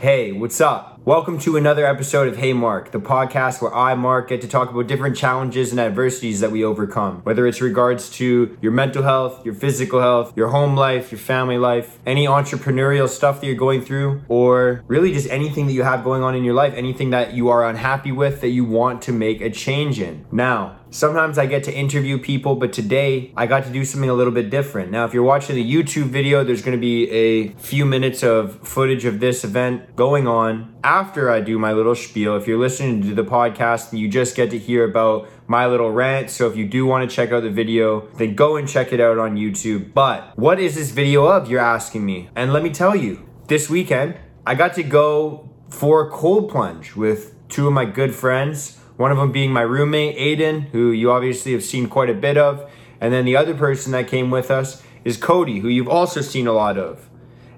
Hey, what's up? Welcome to another episode of Hey Mark, the podcast where I, Mark, get to talk about different challenges and adversities that we overcome. Whether it's regards to your mental health, your physical health, your home life, your family life, any entrepreneurial stuff that you're going through, or really just anything that you have going on in your life, anything that you are unhappy with that you want to make a change in. Now, Sometimes I get to interview people, but today I got to do something a little bit different. Now, if you're watching the YouTube video, there's going to be a few minutes of footage of this event going on after I do my little spiel. If you're listening to the podcast, you just get to hear about my little rant. So if you do want to check out the video, then go and check it out on YouTube. But what is this video of, you're asking me? And let me tell you, this weekend, I got to go for a cold plunge with two of my good friends. One of them being my roommate, Aiden, who you obviously have seen quite a bit of. And then the other person that came with us is Cody, who you've also seen a lot of.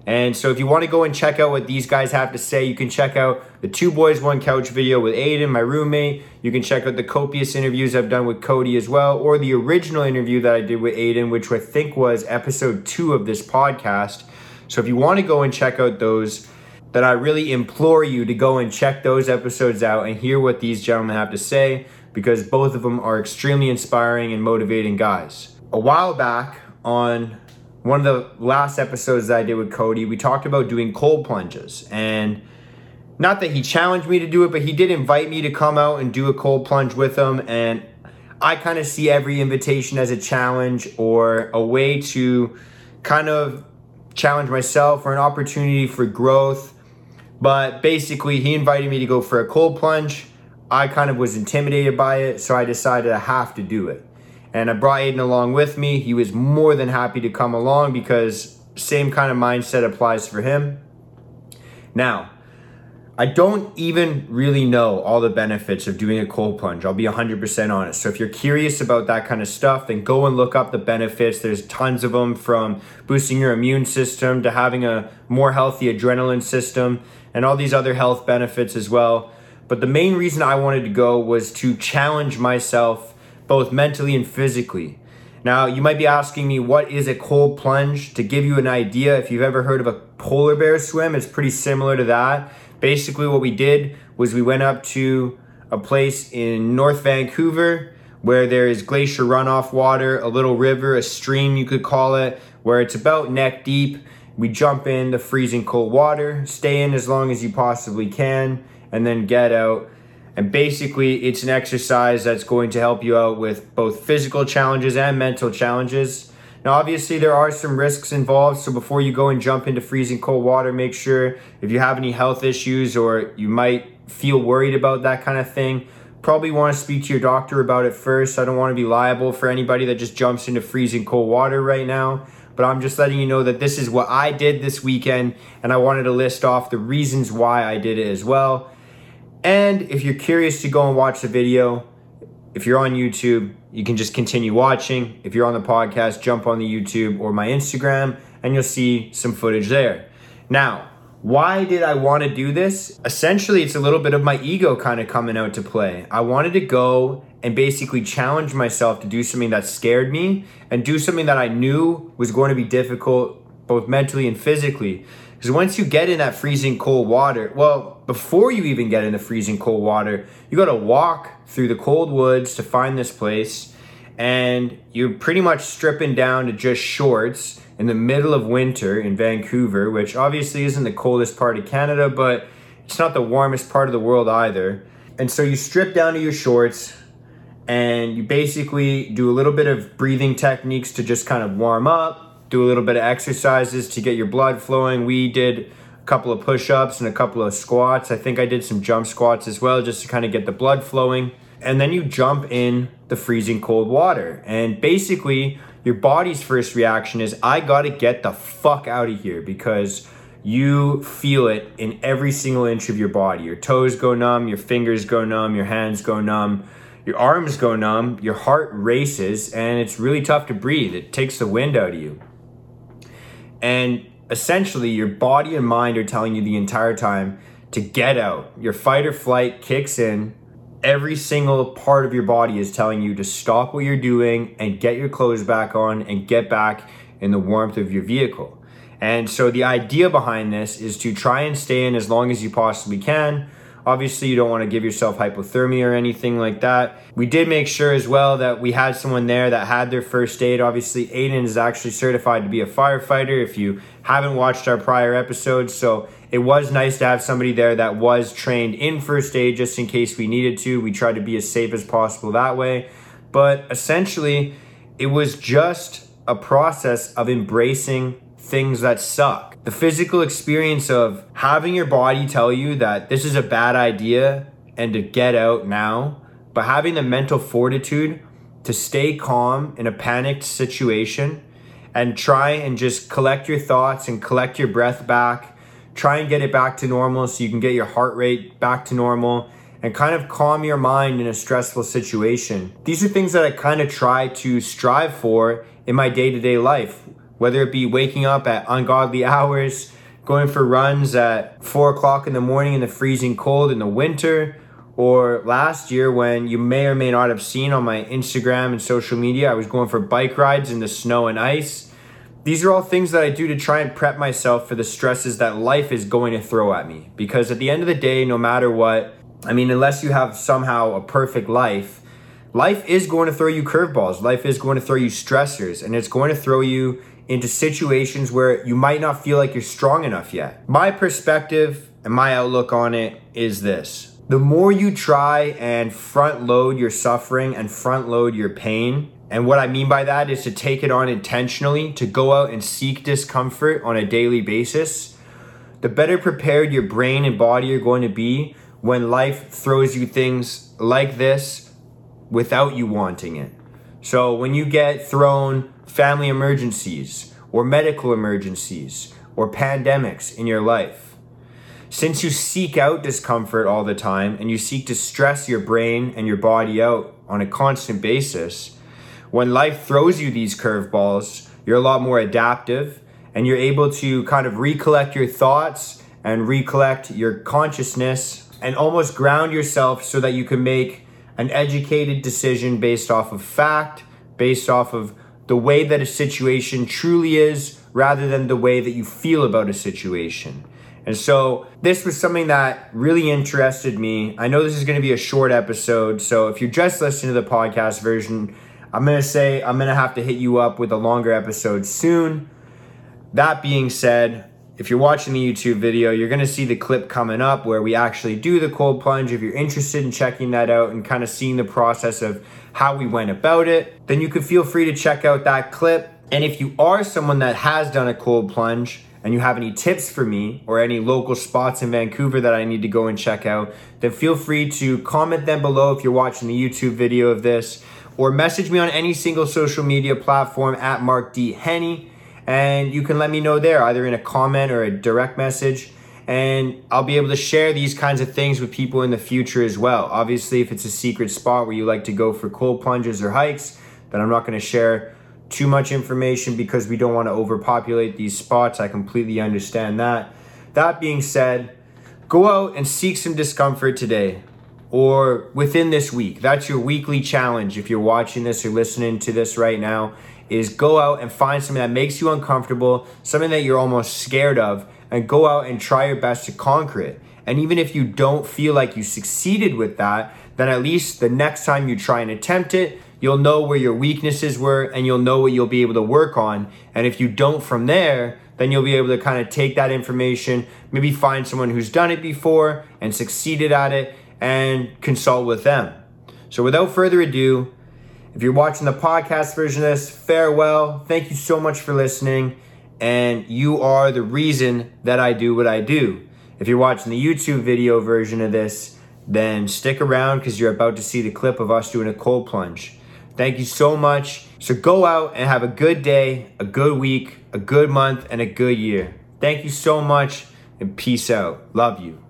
And so if you want to go and check out what these guys have to say, you can check out the Two Boys One Couch video with Aiden, my roommate. You can check out the copious interviews I've done with Cody as well, or the original interview that I did with Aiden, which I think was episode two of this podcast. So if you want to go and check out those, that I really implore you to go and check those episodes out and hear what these gentlemen have to say because both of them are extremely inspiring and motivating guys. A while back on one of the last episodes that I did with Cody, we talked about doing cold plunges. And not that he challenged me to do it, but he did invite me to come out and do a cold plunge with him. And I kind of see every invitation as a challenge or a way to kind of challenge myself or an opportunity for growth but basically, he invited me to go for a cold plunge. I kind of was intimidated by it, so I decided I have to do it. And I brought Aiden along with me. He was more than happy to come along because same kind of mindset applies for him. Now, I don't even really know all the benefits of doing a cold plunge. I'll be 100% honest. So if you're curious about that kind of stuff, then go and look up the benefits. There's tons of them from boosting your immune system to having a more healthy adrenaline system and all these other health benefits as well. But the main reason I wanted to go was to challenge myself both mentally and physically. Now, you might be asking me, what is a cold plunge? To give you an idea, if you've ever heard of a polar bear swim, it's pretty similar to that. Basically, what we did was we went up to a place in North Vancouver where there is glacier runoff water, a little river, a stream, you could call it, where it's about neck deep we jump in the freezing cold water, stay in as long as you possibly can, and then get out. And basically, it's an exercise that's going to help you out with both physical challenges and mental challenges. Now, obviously, there are some risks involved, so before you go and jump into freezing cold water, make sure if you have any health issues or you might feel worried about that kind of thing, probably want to speak to your doctor about it first. I don't want to be liable for anybody that just jumps into freezing cold water right now but I'm just letting you know that this is what I did this weekend, and I wanted to list off the reasons why I did it as well. And if you're curious to go and watch the video, if you're on YouTube, you can just continue watching. If you're on the podcast, jump on the YouTube or my Instagram, and you'll see some footage there. Now, why did I want to do this? Essentially, it's a little bit of my ego kind of coming out to play. I wanted to go and basically challenge myself to do something that scared me and do something that I knew was going to be difficult both mentally and physically. Because once you get in that freezing cold water, well, before you even get in the freezing cold water, you got to walk through the cold woods to find this place. And you're pretty much stripping down to just shorts in the middle of winter in Vancouver, which obviously isn't the coldest part of Canada, but it's not the warmest part of the world either. And so you strip down to your shorts, and you basically do a little bit of breathing techniques to just kind of warm up, do a little bit of exercises to get your blood flowing. We did a couple of push ups and a couple of squats. I think I did some jump squats as well just to kind of get the blood flowing. And then you jump in the freezing cold water. And basically, your body's first reaction is, I gotta get the fuck out of here because you feel it in every single inch of your body. Your toes go numb, your fingers go numb, your hands go numb your arms go numb, your heart races, and it's really tough to breathe. It takes the wind out of you. And essentially, your body and mind are telling you the entire time to get out. Your fight or flight kicks in. Every single part of your body is telling you to stop what you're doing and get your clothes back on and get back in the warmth of your vehicle. And so the idea behind this is to try and stay in as long as you possibly can. Obviously, you don't want to give yourself hypothermia or anything like that. We did make sure as well that we had someone there that had their first aid. Obviously, Aiden is actually certified to be a firefighter if you haven't watched our prior episodes. So it was nice to have somebody there that was trained in first aid just in case we needed to. We tried to be as safe as possible that way. But essentially, it was just a process of embracing things that suck. The physical experience of having your body tell you that this is a bad idea and to get out now, but having the mental fortitude to stay calm in a panicked situation and try and just collect your thoughts and collect your breath back. Try and get it back to normal so you can get your heart rate back to normal and kind of calm your mind in a stressful situation. These are things that I kind of try to strive for in my day to day life whether it be waking up at ungodly hours, going for runs at four o'clock in the morning in the freezing cold in the winter, or last year when you may or may not have seen on my Instagram and social media, I was going for bike rides in the snow and ice. These are all things that I do to try and prep myself for the stresses that life is going to throw at me. Because at the end of the day, no matter what, I mean, unless you have somehow a perfect life, life is going to throw you curveballs. Life is going to throw you stressors, and it's going to throw you into situations where you might not feel like you're strong enough yet. My perspective and my outlook on it is this the more you try and front load your suffering and front load your pain, and what I mean by that is to take it on intentionally, to go out and seek discomfort on a daily basis, the better prepared your brain and body are going to be when life throws you things like this without you wanting it. So when you get thrown family emergencies or medical emergencies or pandemics in your life, since you seek out discomfort all the time and you seek to stress your brain and your body out on a constant basis, when life throws you these curveballs, you're a lot more adaptive and you're able to kind of recollect your thoughts and recollect your consciousness and almost ground yourself so that you can make an educated decision based off of fact, based off of the way that a situation truly is, rather than the way that you feel about a situation. And so this was something that really interested me. I know this is going to be a short episode, so if you're just listening to the podcast version, I'm going to say I'm going to have to hit you up with a longer episode soon. That being said, if you're watching the YouTube video, you're to see the clip coming up where we actually do the cold plunge. If you're interested in checking that out and kind of seeing the process of how we went about it, then you could feel free to check out that clip. And if you are someone that has done a cold plunge and you have any tips for me or any local spots in Vancouver that I need to go and check out, then feel free to comment them below if you're watching the YouTube video of this or message me on any single social media platform at Mark D. Henney and you can let me know there either in a comment or a direct message and I'll be able to share these kinds of things with people in the future as well. Obviously, if it's a secret spot where you like to go for cold plunges or hikes, then I'm not going to share too much information because we don't want to overpopulate these spots. I completely understand that. That being said, go out and seek some discomfort today or within this week. That's your weekly challenge if you're watching this or listening to this right now is go out and find something that makes you uncomfortable, something that you're almost scared of, and go out and try your best to conquer it. And even if you don't feel like you succeeded with that, then at least the next time you try and attempt it, you'll know where your weaknesses were and you'll know what you'll be able to work on. And if you don't from there, then you'll be able to kind of take that information, maybe find someone who's done it before and succeeded at it and consult with them. So without further ado, if you're watching the podcast version of this, farewell. Thank you so much for listening. And you are the reason that I do what I do. If you're watching the YouTube video version of this, then stick around because you're about to see the clip of us doing a cold plunge. Thank you so much. So go out and have a good day, a good week, a good month, and a good year. Thank you so much, and peace out. Love you.